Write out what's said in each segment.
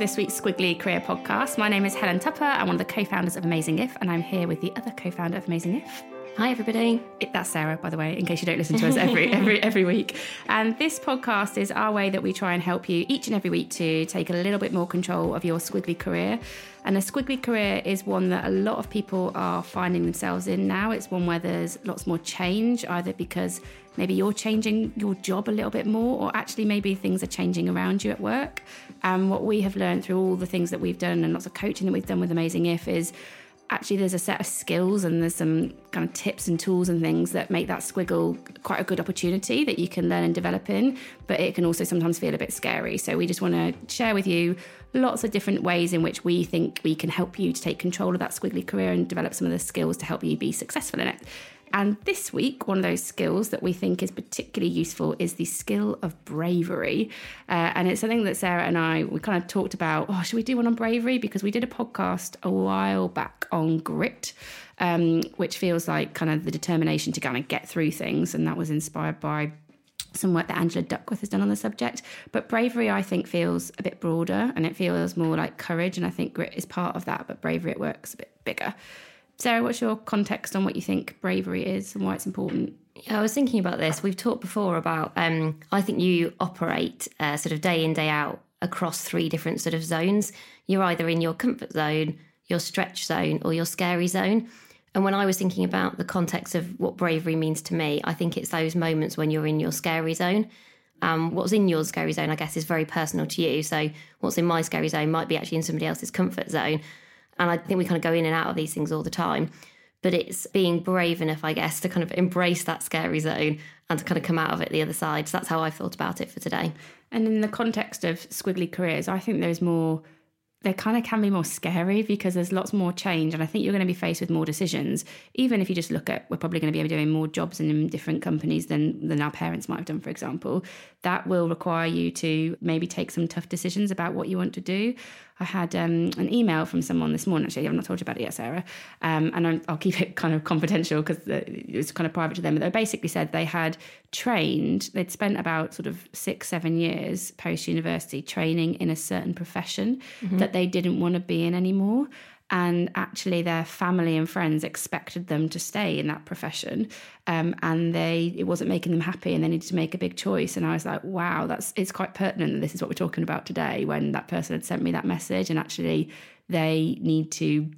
This week's Squiggly Career Podcast. My name is Helen Tupper. I'm one of the co founders of Amazing If, and I'm here with the other co founder of Amazing If. Hi, everybody. It, that's Sarah, by the way, in case you don't listen to us every every every week. And this podcast is our way that we try and help you each and every week to take a little bit more control of your squiggly career. And a squiggly career is one that a lot of people are finding themselves in now. It's one where there's lots more change, either because maybe you're changing your job a little bit more, or actually maybe things are changing around you at work. And what we have learned through all the things that we've done and lots of coaching that we've done with Amazing If is actually there's a set of skills and there's some kind of tips and tools and things that make that squiggle quite a good opportunity that you can learn and develop in but it can also sometimes feel a bit scary so we just want to share with you lots of different ways in which we think we can help you to take control of that squiggly career and develop some of the skills to help you be successful in it and this week, one of those skills that we think is particularly useful is the skill of bravery. Uh, and it's something that Sarah and I, we kind of talked about, oh, should we do one on bravery? Because we did a podcast a while back on grit, um, which feels like kind of the determination to kind of get through things. And that was inspired by some work that Angela Duckworth has done on the subject. But bravery, I think, feels a bit broader and it feels more like courage. And I think grit is part of that, but bravery, it works a bit bigger. Sarah, what's your context on what you think bravery is and why it's important? Yeah, I was thinking about this. We've talked before about, um, I think you operate uh, sort of day in, day out across three different sort of zones. You're either in your comfort zone, your stretch zone, or your scary zone. And when I was thinking about the context of what bravery means to me, I think it's those moments when you're in your scary zone. Um, what's in your scary zone, I guess, is very personal to you. So, what's in my scary zone might be actually in somebody else's comfort zone. And I think we kind of go in and out of these things all the time. But it's being brave enough, I guess, to kind of embrace that scary zone and to kind of come out of it the other side. So that's how I thought about it for today. And in the context of squiggly careers, I think there's more they kind of can be more scary because there's lots more change and i think you're going to be faced with more decisions even if you just look at we're probably going to be doing more jobs and in different companies than than our parents might have done for example that will require you to maybe take some tough decisions about what you want to do I had um, an email from someone this morning. Actually, I've not told you about it yet, Sarah. Um, and i will keep it kind of confidential because it's kind of private to them. But they basically said they had trained, they'd spent about sort of six, seven years post university training in a certain profession mm-hmm. that they didn't want to be in anymore and actually their family and friends expected them to stay in that profession um, and they it wasn't making them happy and they needed to make a big choice. And i was like wow that's it's quite pertinent that this is what we're talking about today when that person had sent me that message and actually they need to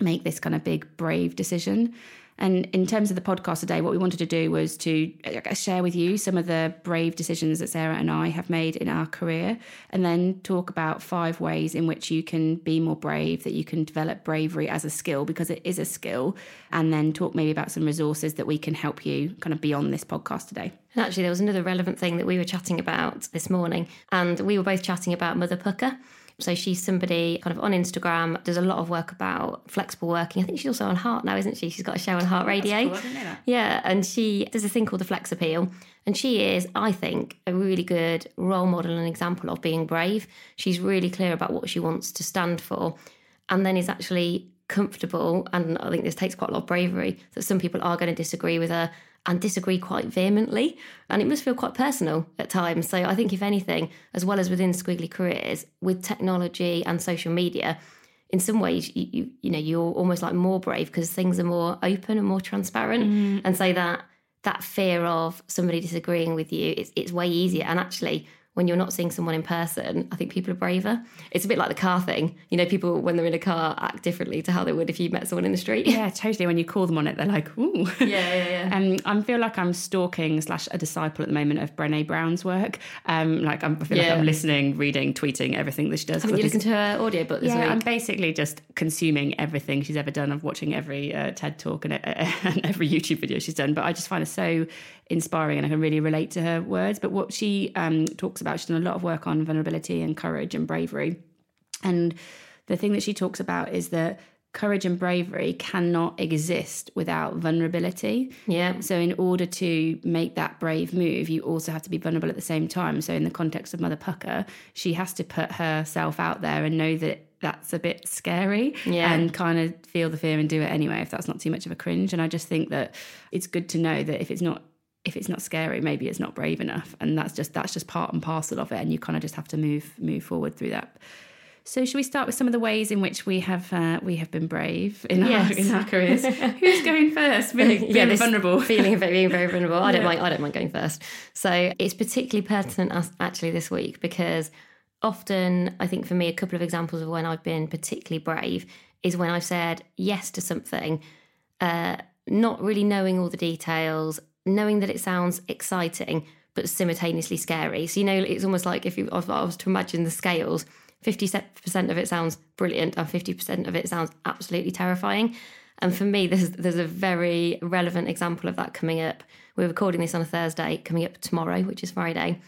make this kind of big brave decision and in terms of the podcast today, what we wanted to do was to share with you some of the brave decisions that Sarah and I have made in our career, and then talk about five ways in which you can be more brave, that you can develop bravery as a skill because it is a skill, and then talk maybe about some resources that we can help you kind of beyond this podcast today. And actually, there was another relevant thing that we were chatting about this morning, and we were both chatting about Mother Pukka. So she's somebody kind of on Instagram, does a lot of work about flexible working. I think she's also on Heart now, isn't she? She's got a show on Heart Radio. Cool. Yeah, and she does a thing called the Flex Appeal. And she is, I think, a really good role model and example of being brave. She's really clear about what she wants to stand for and then is actually comfortable. And I think this takes quite a lot of bravery that some people are going to disagree with her and disagree quite vehemently. And it must feel quite personal at times. So I think, if anything, as well as within Squiggly Careers, with technology and social media, in some ways, you, you, you know, you're almost like more brave because things are more open and more transparent. Mm. And so that that fear of somebody disagreeing with you, it's, it's way easier. And actually, when you're not seeing someone in person, I think people are braver. It's a bit like the car thing. You know, people when they're in a car act differently to how they would if you met someone in the street. Yeah, totally. When you call them on it, they're like, ooh. Yeah, yeah, yeah. Um, I feel like I'm stalking slash a disciple at the moment of Brené Brown's work. Um, like I'm, I feel Yeah. like I'm listening, reading, tweeting everything that she does. Haven't you listened to her audiobook this yeah, week? I'm basically just consuming everything she's ever done. I'm watching every uh, TED talk and, uh, and every YouTube video she's done. But I just find her so inspiring, and I can really relate to her words. But what she um, talks about, she's done a lot of work on vulnerability and courage and bravery. And the thing that she talks about is that courage and bravery cannot exist without vulnerability. Yeah. So, in order to make that brave move, you also have to be vulnerable at the same time. So, in the context of Mother Pukka, she has to put herself out there and know that that's a bit scary Yeah. and kind of feel the fear and do it anyway if that's not too much of a cringe. And I just think that it's good to know that if it's not if it's not scary, maybe it's not brave enough, and that's just that's just part and parcel of it, and you kind of just have to move move forward through that. So, should we start with some of the ways in which we have uh, we have been brave in Yes. our in our careers? Who's going first? Being, yeah, this vulnerable. feeling of being very vulnerable. I don't mind. I don't mind going first. So it's particularly pertinent as- actually this week because often I think for me a couple of examples of when I've been particularly brave is when I've said yes to something, uh, not really knowing all the details, knowing that it sounds exciting but simultaneously scary. So you know, it's almost like if you if I was to imagine the scales. 50% of it sounds brilliant and 50% of it sounds absolutely terrifying. And for me, there's there's a very relevant example of that coming up. We're recording this on a Thursday, coming up tomorrow, which is Friday,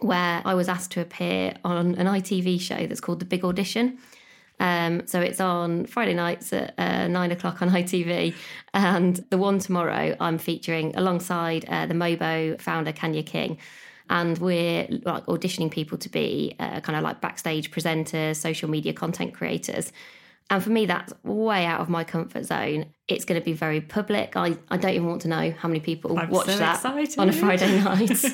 where I was asked to appear on an ITV show that's called The Big Audition. Um, so it's on Friday nights at uh, nine o'clock on ITV, and the one tomorrow I'm featuring alongside uh, the Mobo founder Kanya King, and we're like auditioning people to be uh, kind of like backstage presenters, social media content creators. And for me, that's way out of my comfort zone. It's going to be very public. I, I don't even want to know how many people I'm watch so that excited. on a Friday night.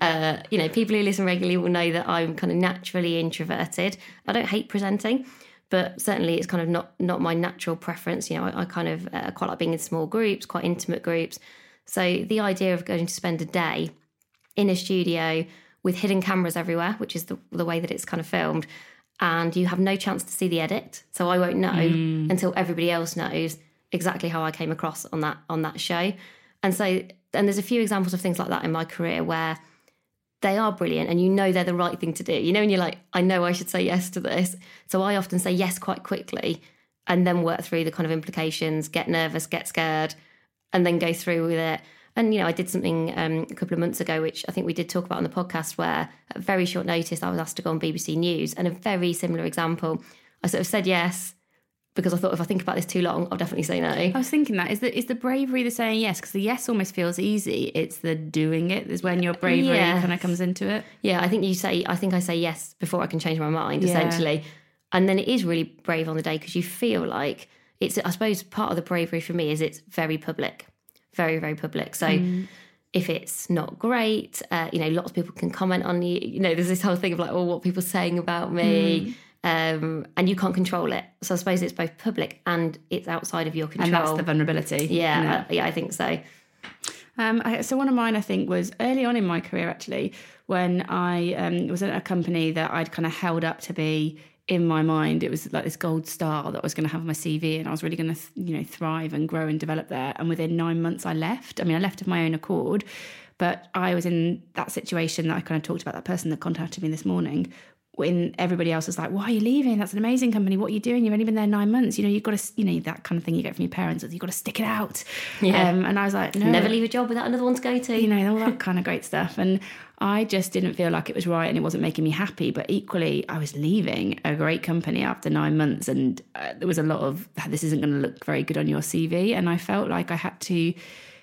uh, you know, people who listen regularly will know that I'm kind of naturally introverted. I don't hate presenting, but certainly it's kind of not not my natural preference. You know, I, I kind of uh, quite like being in small groups, quite intimate groups. So the idea of going to spend a day in a studio with hidden cameras everywhere, which is the, the way that it's kind of filmed, and you have no chance to see the edit. So I won't know until everybody else knows exactly how I came across on that on that show. And so and there's a few examples of things like that in my career where they are brilliant and you know they're the right thing to do. You know, and you're like, I know I should say yes to this. So I often say yes quite quickly and then work through the kind of implications, get nervous, get scared, and then go through with it. And you know, I did something um, a couple of months ago, which I think we did talk about on the podcast, where at very short notice I was asked to go on BBC News, and a very similar example. I sort of said yes because I thought if I think about this too long, I'll definitely say no. I was thinking that is the is the bravery the saying yes because the yes almost feels easy. It's the doing it is when your bravery kind of comes into it. Yeah, I think you say, I think I say yes before I can change my mind, Yeah. essentially. And then it is really brave on the day because you feel like it's, I suppose part of the bravery for me is it's very public, very, very public. So if it's not great, uh, you know, lots of people can comment on you. You know, there's this whole thing of like, oh, what people saying about me. Um, and you can't control it. So I suppose it's both public and it's outside of your control. And that's the vulnerability. yeah, uh, yeah, I think so. Um, I, so one of mine, I think, was early on in my career actually, when I um, was at a company that I'd kind of held up to be in my mind. It was like this gold star that I was going to have on my CV, and I was really going to, you know, thrive and grow and develop there. And within nine months, I left. I mean, I left of my own accord, but I was in that situation that I kind of talked about. That person that contacted me this morning. When everybody else was like, "Why are you leaving? That's an amazing company. What are you doing? You've only been there nine months. You know, you've got to, you know, that kind of thing you get from your parents. is You've got to stick it out." Yeah. Um, and I was like, "No, Never leave a job without another one to go to. you know, all that kind of great stuff. And I just didn't feel like it was right and it wasn't making me happy. But equally, I was leaving a great company after nine months. And uh, there was a lot of, this isn't going to look very good on your CV. And I felt like I had to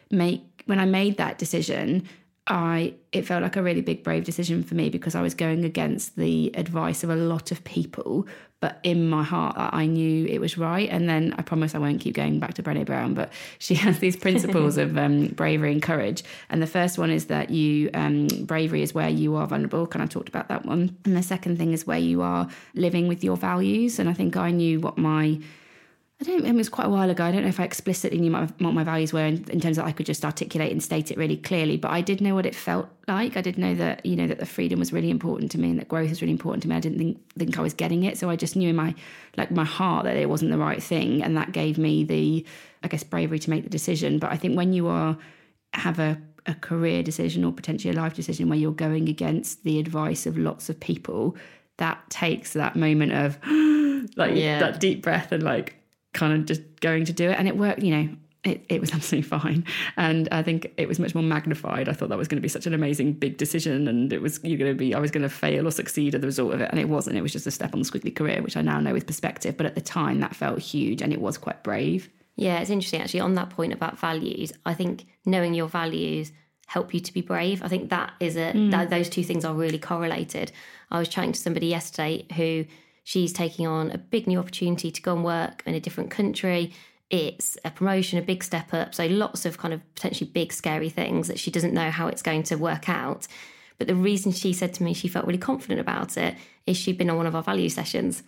make, when I made that decision, I it felt like a really big brave decision for me because I was going against the advice of a lot of people, but in my heart I knew it was right. And then I promise I won't keep going back to Brené Brown, but she has these principles of um, bravery and courage. And the first one is that you um, bravery is where you are vulnerable. Kind of talked about that one. And the second thing is where you are living with your values. And I think I knew what my I don't. I mean, it was quite a while ago. I don't know if I explicitly knew my, what my values were in, in, terms that I could just articulate and state it really clearly. But I did know what it felt like. I did know that you know that the freedom was really important to me and that growth was really important to me. I didn't think think I was getting it, so I just knew in my like my heart that it wasn't the right thing, and that gave me the I guess bravery to make the decision. But I think when you are have a a career decision or potentially a life decision where you're going against the advice of lots of people, that takes that moment of like yeah. that deep breath and like kind of just going to do it. And it worked, you know, it, it was absolutely fine. And I think it was much more magnified. I thought that was going to be such an amazing big decision and it was you're going to be I was going to fail or succeed as a result of it. And it wasn't. It was just a step on the squiggly career, which I now know with perspective. But at the time that felt huge and it was quite brave. Yeah, it's interesting actually on that point about values. I think knowing your values help you to be brave. I think that is a mm. that those two things are really correlated. I was chatting to somebody yesterday who She's taking on a big new opportunity to go and work in a different country. It's a promotion, a big step up. So lots of kind of potentially big, scary things that she doesn't know how it's going to work out. But the reason she said to me she felt really confident about it is she'd been on one of our value sessions.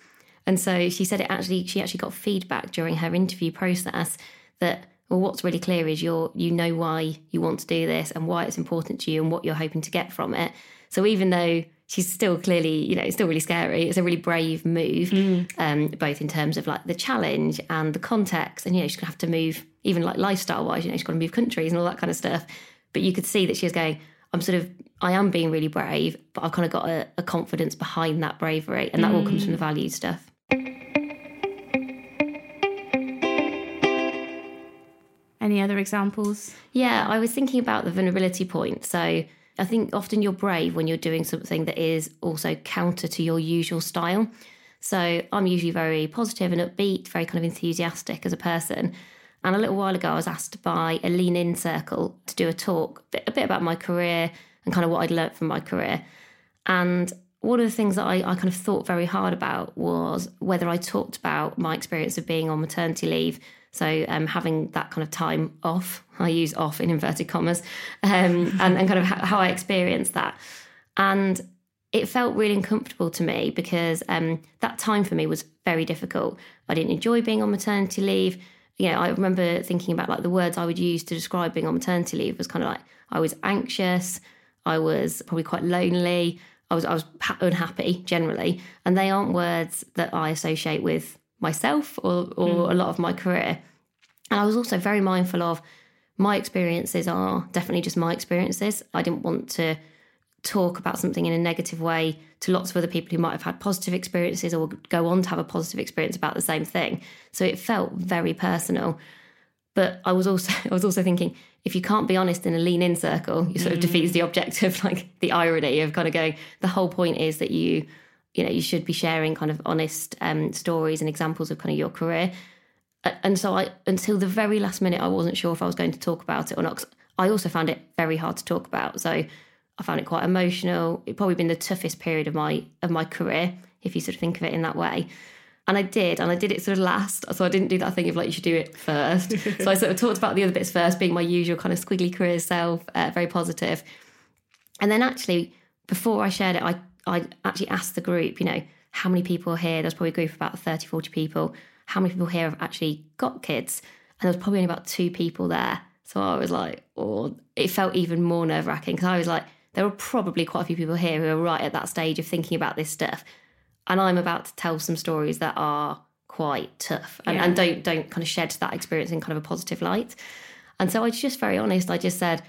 And so she said it actually she actually got feedback during her interview process that well what's really clear is you're you know why you want to do this and why it's important to you and what you're hoping to get from it. So even though she's still clearly, you know, it's still really scary. It's a really brave move, mm. um, both in terms of like the challenge and the context. And, you know, she's going to have to move, even like lifestyle wise, you know, she's got to move countries and all that kind of stuff. But you could see that she was going, I'm sort of, I am being really brave, but I've kind of got a, a confidence behind that bravery. And that mm. all comes from the value stuff. Any other examples? Yeah, I was thinking about the vulnerability point. So, I think often you're brave when you're doing something that is also counter to your usual style. So I'm usually very positive and upbeat, very kind of enthusiastic as a person. And a little while ago, I was asked by a Lean In Circle to do a talk, a bit about my career and kind of what I'd learnt from my career. And one of the things that I, I kind of thought very hard about was whether I talked about my experience of being on maternity leave so um, having that kind of time off, I use off in inverted commas, um, and, and kind of how I experienced that. And it felt really uncomfortable to me because um, that time for me was very difficult. I didn't enjoy being on maternity leave. You know, I remember thinking about like the words I would use to describe being on maternity leave was kind of like I was anxious, I was probably quite lonely, I was I was unhappy generally, and they aren't words that I associate with myself or, or mm. a lot of my career. And I was also very mindful of my experiences are definitely just my experiences. I didn't want to talk about something in a negative way to lots of other people who might have had positive experiences or go on to have a positive experience about the same thing. So it felt very personal. But I was also I was also thinking if you can't be honest in a lean in circle, you sort of mm. defeats the objective, like the irony of kind of going, the whole point is that you you know you should be sharing kind of honest um, stories and examples of kind of your career. And so i until the very last minute i wasn't sure if i was going to talk about it or not i also found it very hard to talk about. So i found it quite emotional. It probably been the toughest period of my of my career if you sort of think of it in that way and I did, and I did it sort of last. So I didn't do that thing of like, you should do it first. so I sort of talked about the other bits first, being my usual kind of squiggly career self, uh, very positive. And then actually, before I shared it, I I actually asked the group, you know, how many people here? There's probably a group of about 30, 40 people. How many people here have actually got kids? And there was probably only about two people there. So I was like, oh, it felt even more nerve wracking because I was like, there are probably quite a few people here who are right at that stage of thinking about this stuff. And I'm about to tell some stories that are quite tough and, yeah. and don't don't kind of shed that experience in kind of a positive light. And so I was just very honest. I just said,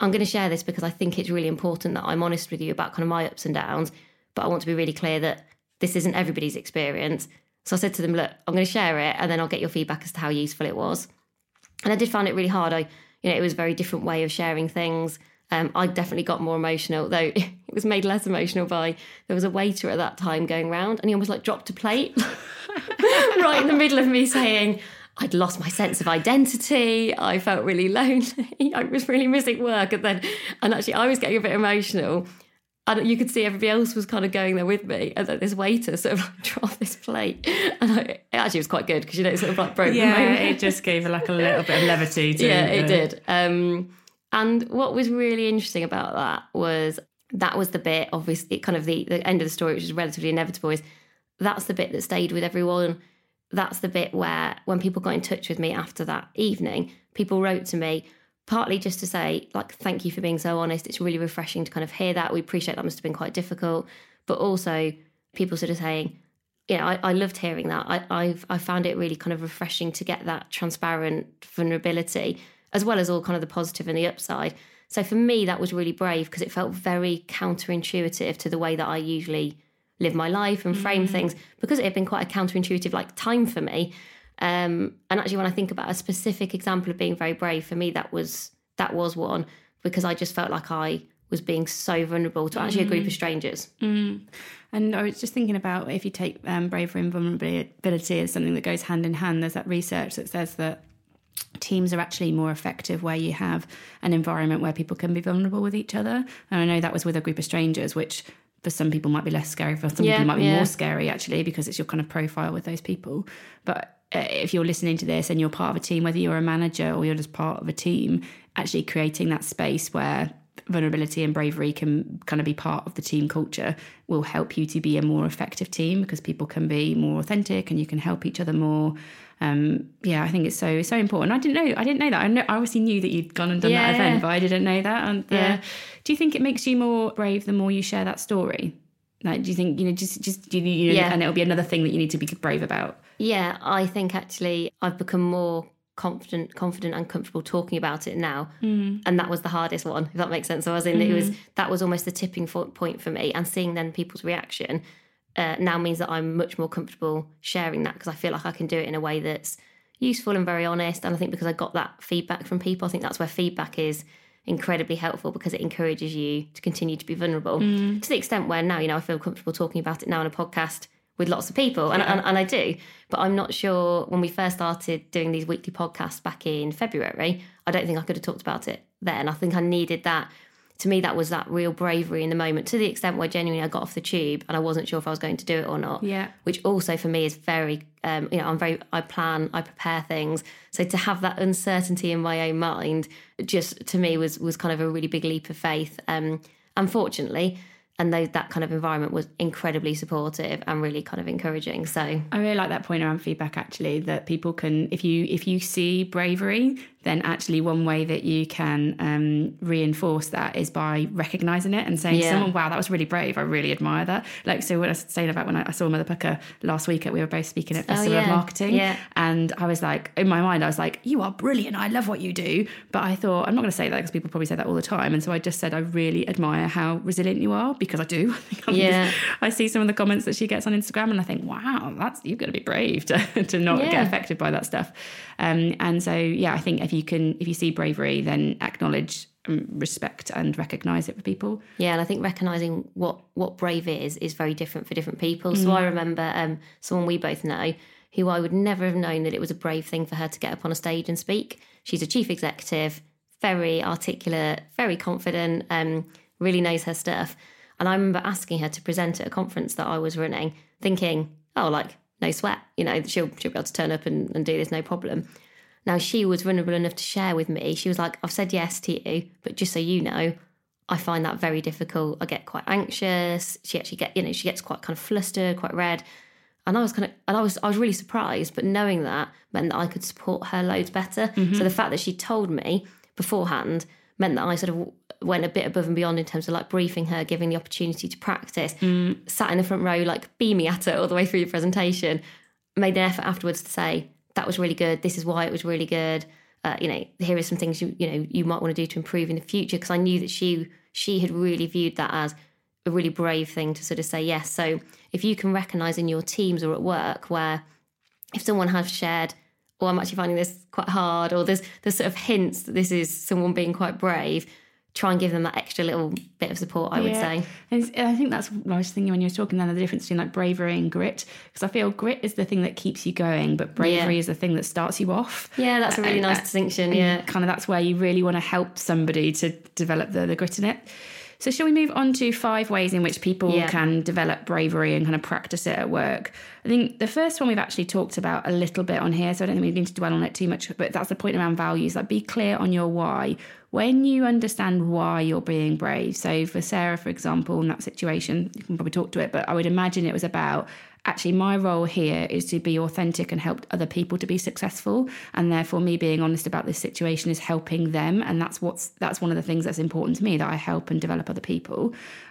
I'm going to share this because I think it's really important that I'm honest with you about kind of my ups and downs. But I want to be really clear that this isn't everybody's experience. So I said to them, look, I'm going to share it and then I'll get your feedback as to how useful it was. And I did find it really hard. I, you know, it was a very different way of sharing things. Um, I definitely got more emotional, though it was made less emotional by there was a waiter at that time going round and he almost like dropped a plate right in the middle of me saying, I'd lost my sense of identity. I felt really lonely. I was really missing work. And then, and actually, I was getting a bit emotional. And you could see everybody else was kind of going there with me. And then this waiter sort of like dropped this plate. And I, it actually was quite good because, you know, it sort of like broke yeah, the moment. it just gave like a little bit of levity to yeah, it the- did. Um, and what was really interesting about that was that was the bit, obviously, kind of the, the end of the story, which is relatively inevitable, is that's the bit that stayed with everyone. That's the bit where when people got in touch with me after that evening, people wrote to me partly just to say, like, thank you for being so honest. It's really refreshing to kind of hear that. We appreciate that must have been quite difficult. But also people sort of saying, you know, I, I loved hearing that. I, I've I found it really kind of refreshing to get that transparent vulnerability, as well as all kind of the positive and the upside. So for me, that was really brave because it felt very counterintuitive to the way that I usually live my life and frame things because it had been quite a counterintuitive like time for me. Um, and actually, when I think about a specific example of being very brave, for me that was that was one because I just felt like I was being so vulnerable to actually a group of strangers. And I was just thinking about if you take um, bravery and vulnerability as something that goes hand in hand, there's that research that says that teams are actually more effective where you have an environment where people can be vulnerable with each other. And I know that was with a group of strangers, which for some people might be less scary, for some Yeah, people might be yeah. more scary actually, because it's your kind of profile with those people. But uh, if you're listening to this and you're part of a team, whether you're a manager or you're just part of a team, actually creating that space where vulnerability and bravery can kind of be part of the team culture will help you to be a more effective team because people can be more authentic and you can help each other more. Um, yeah, I think it's so so important. I didn't know I didn't know that. I know I obviously knew that you'd gone and done that Yeah. event, but I didn't know that. And the, Yeah. do you think it makes you more brave the more you share that story? Like, do you think you know just just do you, you know, Yeah. and it'll be another thing that you need to be brave about? Yeah, I think actually I've become more confident, confident and comfortable talking about it now, mm. and that was the hardest one. If that makes sense. So I was in it was mm-hmm. that was almost the tipping point for me, and seeing then people's reaction uh, now means that I'm much more comfortable sharing that because I feel like I can do it in a way that's useful and very honest. And I think because I got that feedback from people, I think that's where feedback is incredibly helpful because it encourages you to continue to be vulnerable. To the extent where now you know I feel comfortable talking about it now on a podcast with lots of people and, and, and I do. But I'm not sure when we first started doing these weekly podcasts back in February I don't think I could have talked about it then. I think I needed that to me that was that real bravery in the moment to the extent where genuinely I got off the tube and I wasn't sure if I was going to do it or not Yeah. which also for me is very um, you know i'm very i plan i prepare things. So to have that uncertainty in my own mind just to me was was kind of a really big leap of faith. Um unfortunately and those, that kind of environment was incredibly supportive and really kind of encouraging so. I really like that point around feedback actually that people can if you if you see bravery then actually one way that you can um, reinforce that is by recognizing it and saying to someone wow that was really brave I really admire that like so what I was saying about when I, I saw Mother Pukka last week we were both speaking at Festival of Oh, yeah. Marketing Yeah. and I was like in my mind I was like you are brilliant I love what you do but I thought I'm not going to say that because people probably say that all the time and so I just said I really admire how resilient you are because I do I Yeah. just- I see some of the comments that she gets on Instagram, and I think, wow, that's you've got to be brave to, to not get affected by that stuff. Um, and so, yeah, I think if you can, if you see bravery, then acknowledge, um, respect, and recognise it for people. Yeah, and I think recognizing what what brave is is very different for different people. So I remember um, someone we both know who I would never have known that it was a brave thing for her to get up on a stage and speak. She's a chief executive, very articulate, very confident, um, really knows her stuff. And I remember asking her to present at a conference that I was running, thinking, oh, like no sweat, you know, she'll she'll be able to turn up and, and do this no problem. Now she was vulnerable enough to share with me. She was like, I've said yes to you, but just so you know, I find that very difficult. I get quite anxious. She actually get, you know, she gets quite kind of flustered, quite red. And I was kind of, and I was, I was really surprised. But knowing that meant that I could support her loads better. Mm-hmm. So the fact that she told me beforehand meant that I sort of went a bit above and beyond in terms of like briefing her, giving the opportunity to practice. Mm. Sat in the front row, like beaming at her all the way through the presentation. Made an effort afterwards to say that was really good. This is why it was really good. Uh, you know, here are some things you you know you might want to do to improve in the future. Because I knew that she she had really viewed that as a really brave thing to sort of say yes. So if you can recognise in your teams or at work where if someone has shared, oh, I'm actually finding this quite hard, or there's there's sort of hints that this is someone being quite brave, try and give them that extra little bit of support, I would Yeah. say. And and I think that's what I was thinking when you were talking then, the difference between like bravery and grit. Because I feel grit is the thing that keeps you going, but bravery Yeah. is the thing that starts you off. Yeah, that's a really And- nice uh, distinction. Yeah. Kind of that's where you really want to help somebody to develop the, the grit in it. So, shall we move on to five ways in which people Yeah. can develop bravery and kind of practice it at work? I think the first one we've actually talked about a little bit on here, so I don't think we need to dwell on it too much, but that's the point around values. Like, be clear on your why. When you understand why you're being brave, so for Sarah, for example, in that situation, you can probably talk to it, but I would imagine it was about actually my role here is to be authentic and help other people to be successful and therefore me being honest about this situation is helping them and that's what's that's one of the things that's important to me that I help and develop other people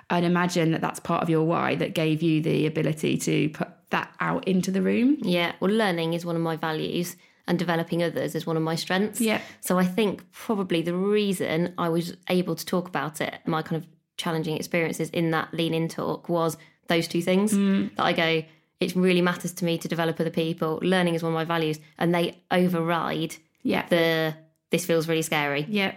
I'd imagine that that's part of your why that gave you the ability to put that out into the room Yeah. Well, learning is one of my values and developing others is one of my strengths. Yeah. So I think probably the reason I was able to talk about it, my kind of challenging experiences in that lean in talk was those two things Mm. that I go, it really matters to me to develop other people. Learning is one of my values and they override yeah the this feels really scary. Yeah.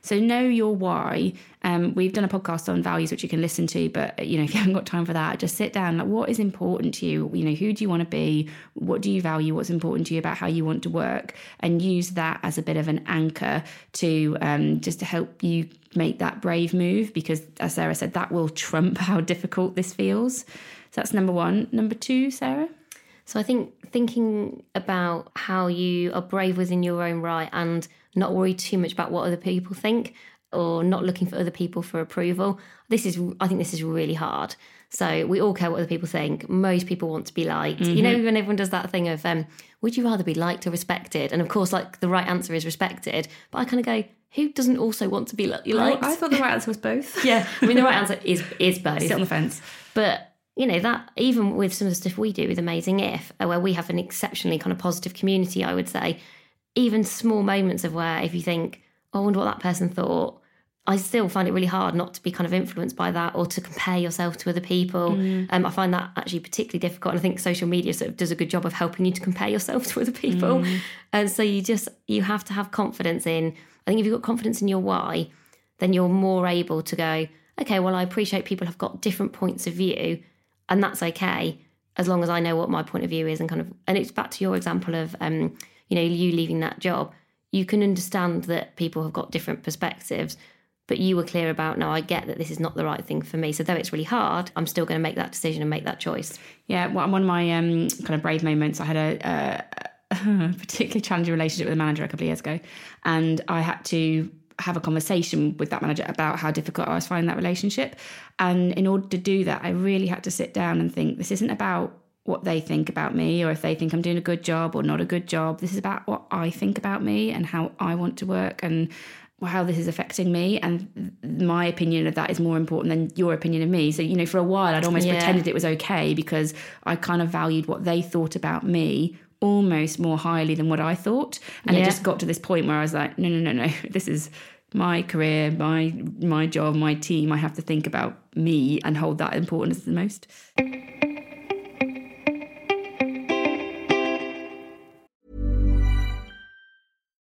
So know your why. Um, we've done a podcast on values which you can listen to, but you know if you haven't got time for that, just sit down. Like, what is important to you? You know, who do you want to be? What do you value? What's important to you about how you want to work? And use that as a bit of an anchor to um, just to help you make that brave move. Because as Sarah said, that will trump how difficult this feels. So that's number one. Number two, Sarah. So I think thinking about how you are brave within your own right and not worry too much about what other people think or not looking for other people for approval. This is I think this is really hard. So we all care what other people think. Most people want to be liked. You know, when everyone does that thing of um, would you rather be liked or respected? And of course, like the right answer is respected. But I kind of go, who doesn't also want to be li- liked? I thought the right answer was both. yeah, I mean the right answer is is both. Sit on the fence. But you know that even with some of the stuff we do with Amazing If, uh, where we have an exceptionally kind of positive community, I would say, even small moments of where if you think, oh, I wonder what that person thought, I still find it really hard not to be kind of influenced by that or to compare yourself to other people. Um, I find that actually particularly difficult, and I think social media sort of does a good job of helping you to compare yourself to other people. And so you just you have to have confidence in. I think if you've got confidence in your why, then you're more able to go, okay, well, I appreciate people have got different points of view, and that's okay as long as I know what my point of view is and kind of. And it's back to your example of, um, you know, you leaving that job. You can understand that people have got different perspectives, but you were clear about, no, I get that this is not the right thing for me. So though it's really hard, I'm still going to make that decision and make that choice. Yeah, well, one of my um, kind of brave moments, I had a, a, a particularly challenging relationship with a manager a couple of years ago, and I had to have a conversation with that manager about how difficult I was finding that relationship. And in order to do that, I really had to sit down and think this isn't about what they think about me or if they think I'm doing a good job or not a good job. This is about what I think about me and how I want to work and how this is affecting me. And my opinion of that is more important than your opinion of me. So, you know, for a while, I'd almost Yeah. pretended it was okay because I kind of valued what they thought about me almost more highly than what I thought. And it just got to this point where I was like, no, no, no, no, this is my career, my my job, my team. I have to think about me and hold that importance the most.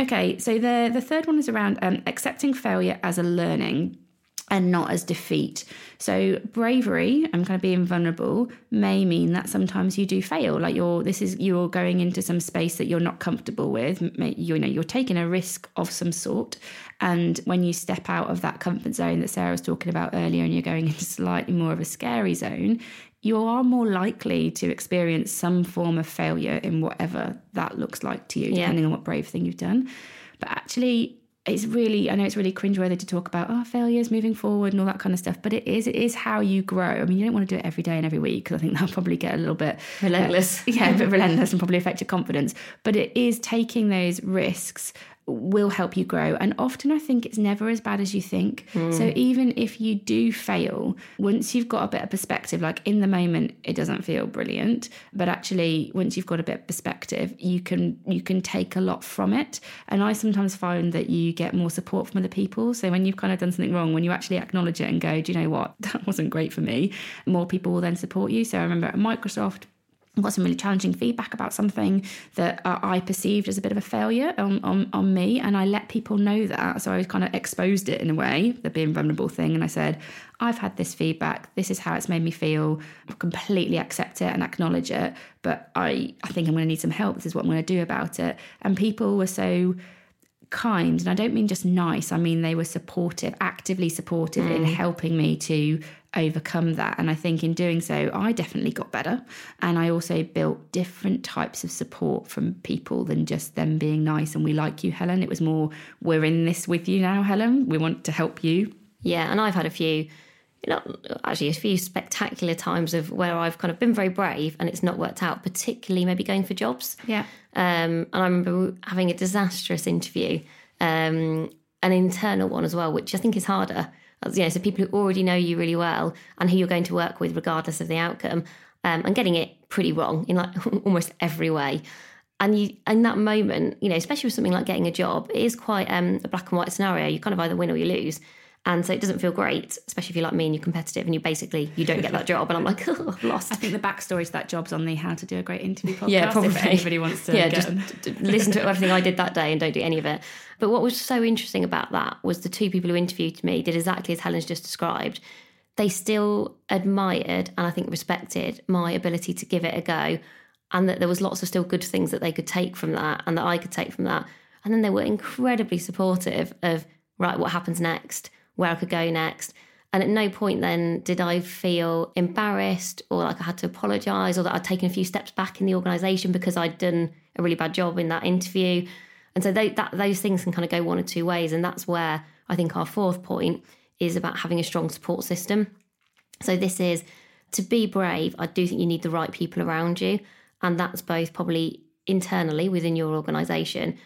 Okay, so the the third one is around um, accepting failure as a learning and not as defeat. So bravery and kind of being vulnerable may mean that sometimes you do fail. Like you're this is you're going into some space that you're not comfortable with. You know, you're taking a risk of some sort. And when you step out of that comfort zone that Sarah was talking about earlier and you're going into slightly more of a scary zone, you are more likely to experience some form of failure in whatever that looks like to you, Yeah. depending on what brave thing you've done. But actually, it's really I know it's really cringeworthy to talk about oh failures moving forward and all that kind of stuff, but it is it is how you grow. I mean, you don't want to do it every day and every week because I think that'll probably get a little bit Relentless. uh, yeah, a bit relentless and probably affect your confidence. But it is taking those risks will help you grow. And often I think it's never as bad as you think. Hmm. So even if you do fail, once you've got a bit of perspective, like in the moment it doesn't feel brilliant, but actually once you've got a bit of perspective, you can you can take a lot from it. And I sometimes find that you get more support from other people. So when you've kind of done something wrong, when you actually acknowledge it and go, do you know what? That wasn't great for me, more people will then support you. So I remember at Microsoft got some really challenging feedback about something that uh, I perceived as a bit of a failure on, on, on me, and I let people know that. So I was kind of exposed it in a way, the being vulnerable thing, and I said, I've had this feedback. This is how it's made me feel. I completely accept it and acknowledge it, but I, I think I'm going to need some help. This is what I'm going to do about it. And people were so kind and i don't mean just nice i mean they were supportive actively supportive in mm. helping me to overcome that and i think in doing so i definitely got better and i also built different types of support from people than just them being nice and we like you helen. It was more we're in this with you now helen. We want to help you. Yeah, and I've had a few, you know, actually a few spectacular times of where I've kind of been very brave and it's not worked out, particularly maybe going for jobs. yeah Um, and I remember having a disastrous interview, um, an internal one as well, which I think is harder. As, you know, so people who already know you really well and who you're going to work with, regardless of the outcome, um, and getting it pretty wrong in like almost every way. And you, in that moment, you know, especially with something like getting a job, it is quite um, a black and white scenario. You kind of either win or you lose. And so it doesn't feel great, especially if you're like me and you're competitive and you basically you don't get that job. And I'm like, oh, I've lost. i think the backstory to that job's on the how to do a great interview podcast Yeah, probably. if anybody wants to yeah, just them. d- d- listen to everything I did that day and don't do any of it. But what was so interesting about that was the two people who interviewed me did exactly as Helen's just described. They still admired and I think respected my ability to give it a go, and that there was lots of still good things that they could take from that and that I could take from that. And then they were incredibly supportive of right, what happens next, where I could go next. And at no point then did I feel embarrassed or like I had to apologise or that I'd taken a few steps back in the organisation because I'd done a really bad job in that interview. And so they, that, those things can kind of go one or two ways. And that's where I think our fourth point is about having a strong support system. So this is to be brave, I do think you need the right people around you. And that's both probably internally within your organisation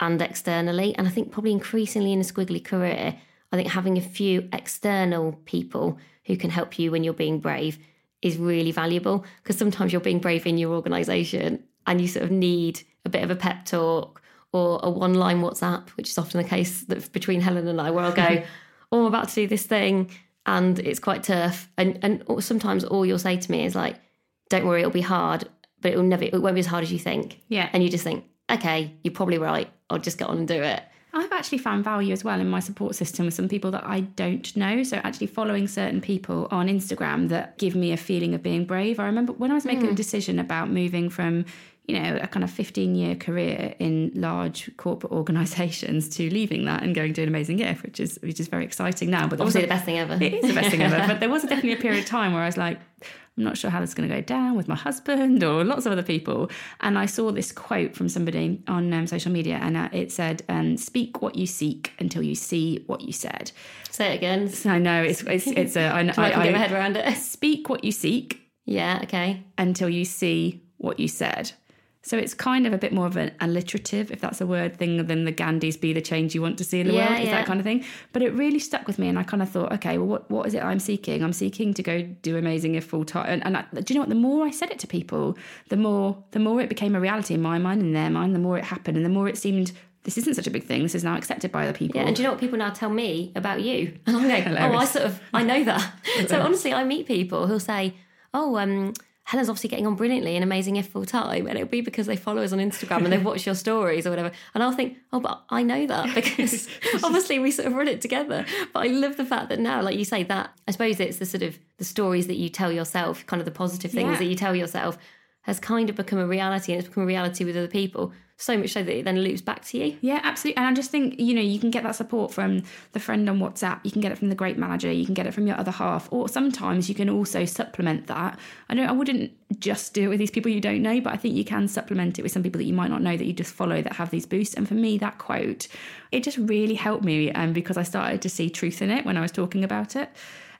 and externally. And I think probably increasingly in a squiggly career, I think having a few external people who can help you when you're being brave is really valuable because sometimes you're being brave in your organisation and you sort of need a bit of a pep talk or a one line WhatsApp, which is often the case that between Helen and I, where I'll go, Oh, I'm about to do this thing and it's quite tough. And and sometimes all you'll say to me is like, Don't worry, it'll be hard, but it'll never it won't be as hard as you think. Yeah. And you just think, Okay, you're probably right. I'll just get on and do it. I've actually found value as well in my support system with some people that I don't know. So actually following certain people on Instagram that give me a feeling of being brave. I remember when I was making a hmm. decision about moving from, you know, a kind of 15 year career in large corporate organizations to leaving that and going to an Amazing If, which is which is very exciting now. But Obviously a- the best thing ever. It is the best thing ever. But there was definitely a period of time where I was like, I'm not sure how this is going to go down with my husband or lots of other people. And I saw this quote from somebody on um, social media, and uh, it said, um, "Speak what you seek until you see what you said." Say it again. So I know it's it's it's a I, I, I, can get my head around it. speak what you seek Yeah, okay. until you see what you said. So it's kind of a bit more of an alliterative, if that's a word thing, than the Gandhi's be the change you want to see in the Yeah, world, is yeah. that kind of thing. But it really stuck with me, and I kind of thought, okay, well, what, what is it I'm seeking? I'm seeking to go do amazing if full time. And, and I, do you know what? The more I said it to people, the more the more it became a reality in my mind and their mind. The more it happened, and the more it seemed this isn't such a big thing. This is now accepted by other people. Yeah, and do you know what people now tell me about you? And I'm going, oh, I sort of, I know that. so honestly, I meet people who'll say, oh, um, Helen's obviously getting on brilliantly and amazing if full time. And it'll be because they follow us on Instagram and they've watched your stories or whatever. And I'll think, oh, but I know that because obviously we sort of run it together. But I love the fact that now, like you say, that I suppose it's the sort of the stories that you tell yourself, kind of the positive things Yeah. that you tell yourself has kind of become a reality and it's become a reality with other people. So much so that it then loops back to you. Yeah, absolutely. And I just think, you know, you can get that support from the friend on WhatsApp, you can get it from the great manager, you can get it from your other half, or sometimes you can also supplement that. I don't I wouldn't just do it with these people you don't know, but I think you can supplement it with some people that you might not know that you just follow that have these boosts. And for me, that quote, it just really helped me um, because I started to see truth in it when I was talking about it.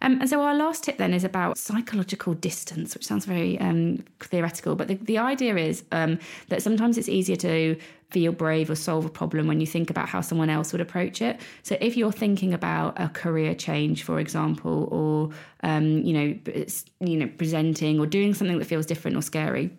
Um, and so our last tip then is about psychological distance, which sounds very um, theoretical, but the, the idea is um, that sometimes it's easier to feel brave or solve a problem when you think about how someone else would approach it. So if you're thinking about a career change, for example, or um, you know, you know, presenting or doing something that feels different or scary,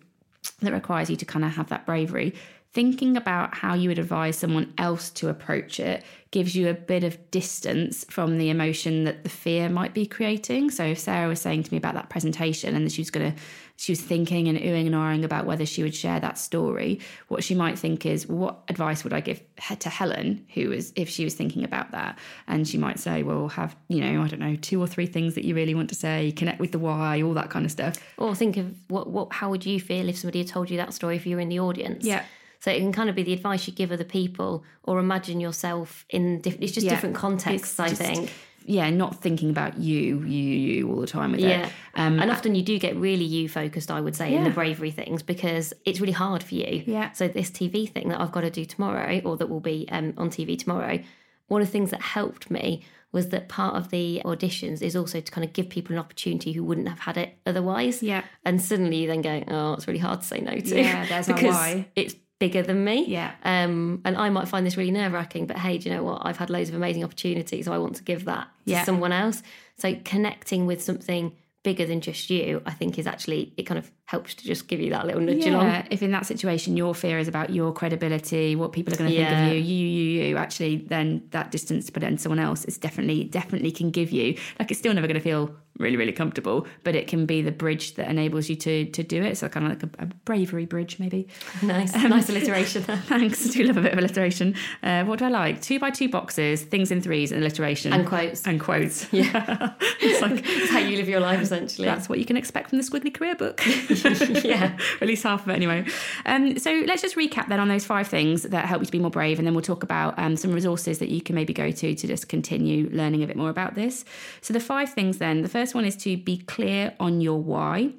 that requires you to kind of have that bravery. Thinking about how you would advise someone else to approach it gives you a bit of distance from the emotion that the fear might be creating. So if Sarah was saying to me about that presentation and that she was going to, she was thinking and oohing and ahhing about whether she would share that story, what she might think is, well, what advice would I give to Helen, who was, if she was thinking about that? And she might say, well, have, you know, I don't know, two or three things that you really want to say, connect with the why, all that kind of stuff. Or think of what, what how would you feel if somebody had told you that story if you were in the audience? Yeah. So it can kind of be the advice you give other people, or imagine yourself in. Diff- it's just Yeah. different contexts, It's I just- think. Yeah, not thinking about you, you, you all the time with Yeah. it. Um, and often you do get really you focused, I would say, in the bravery things because it's really hard for you. Yeah. So this TV thing that I've got to do tomorrow, or that will be um, on TV tomorrow, one of the things that helped me was that part of the auditions is also to kind of give people an opportunity who wouldn't have had it otherwise. Yeah. And suddenly you then go, oh, it's really hard to say no to. Yeah, there's because why. it's bigger than me. Yeah. Um, and I might find this really nerve wracking, but hey, do you know what? I've had loads of amazing opportunities, so I want to give that to Yeah. someone else. So connecting with something bigger than just you, I think is actually it kind of helps to just give you that little nudge along. yeah, if in that situation your fear is about your credibility, what people are going to Yeah. think of you, you, you, you, actually, then that distance to put it in someone else is definitely, definitely can give you. Like it's still never going to feel really, really comfortable, but it can be the bridge that enables you to to do it. So kind of like a, a bravery bridge, maybe. Nice, Um, nice alliteration. Thanks. I do love a bit of alliteration. Uh, what do I like? Two by two boxes, things in threes, and alliteration. And quotes. And quotes. Yeah. it's like, It's how you live your life, essentially. that's what you can expect from the Squiggly Career book. Yeah. at least half of it anyway. Um, so let's just recap then on those five things that help you to be more brave, and then we'll talk about um, some resources that you can maybe go to to just continue learning a bit more about this. So the five things then. The first one is to be clear on your why.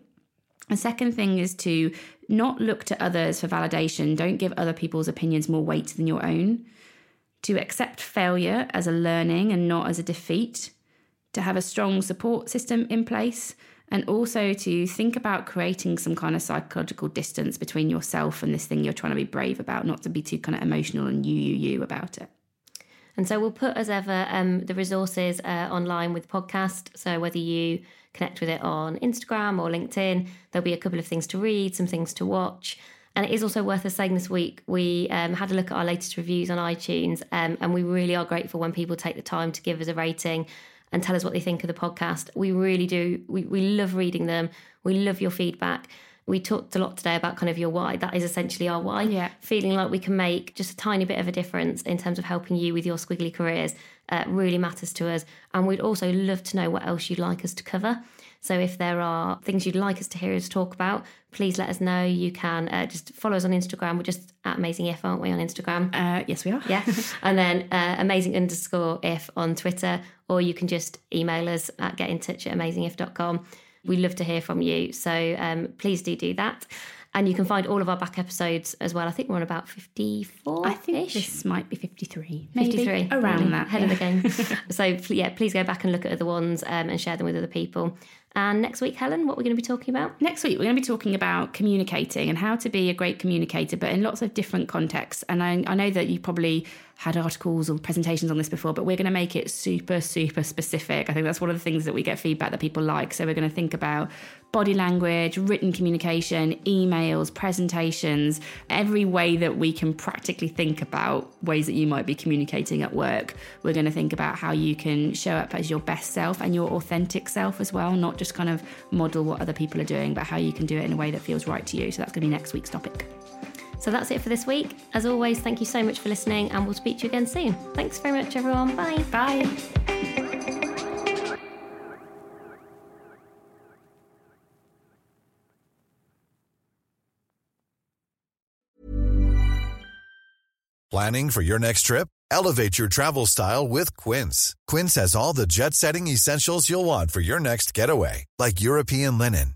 The second thing is to not look to others for validation. Don't give other people's opinions more weight than your own. To accept failure as a learning and not as a defeat. To have a strong support system in place. And also to think about creating some kind of psychological distance between yourself and this thing you're trying to be brave about, not to be too kind of emotional and you, you, you about it. And so we'll put, as ever, um, the resources uh, online with podcast. So whether you connect with it on Instagram or LinkedIn, there'll be a couple of things to read, some things to watch. And it is also worth us saying this week, we um, had a look at our latest reviews on iTunes, um, and we really are grateful when people take the time to give us a rating and tell us what they think of the podcast. We really do. We, we love reading them. We love your feedback. We talked a lot today about kind of your why. That is essentially our why. Yeah. Feeling like we can make just a tiny bit of a difference in terms of helping you with your squiggly careers uh, really matters to us. And we'd also love to know what else you'd like us to cover. So if there are things you'd like us to hear us talk about, please let us know. You can uh, just follow us on Instagram. We're just at Amazing If, aren't we, on Instagram? Uh, yes, we are. Yeah. and then uh, amazing underscore if on Twitter, or you can just email us at getintouch at amazingif.com. We love to hear from you. So um, please do do that. And you can find all of our back episodes as well. I think we're on about 54 I think this might be 53. Maybe 53 around really, that. head yeah. of the game so yeah please go back and look at other ones um, and share them with other people And next week, Helen, what we're going to be talking about? Next week, we're going to be talking about communicating and how to be a great communicator, but in lots of different contexts. And I, I know that you probably had articles or presentations on this before, but we're going to make it super, super specific. I think that's one of the things that we get feedback that people like. So we're going to think about body language, written communication, emails, presentations, every way that we can practically think about ways that you might be communicating at work. We're going to think about how you can show up as your best self and your authentic self as well, not just kind of model what other people are doing, but how you can do it in a way that feels right to you. So that's going to be next week's topic. So that's it for this week. As always, thank you so much for listening, and we'll speak to you again soon. Thanks very much, everyone. Bye. Bye. Planning for your next trip? Elevate your travel style with Quince. Quince has all the jet setting essentials you'll want for your next getaway, like European linen,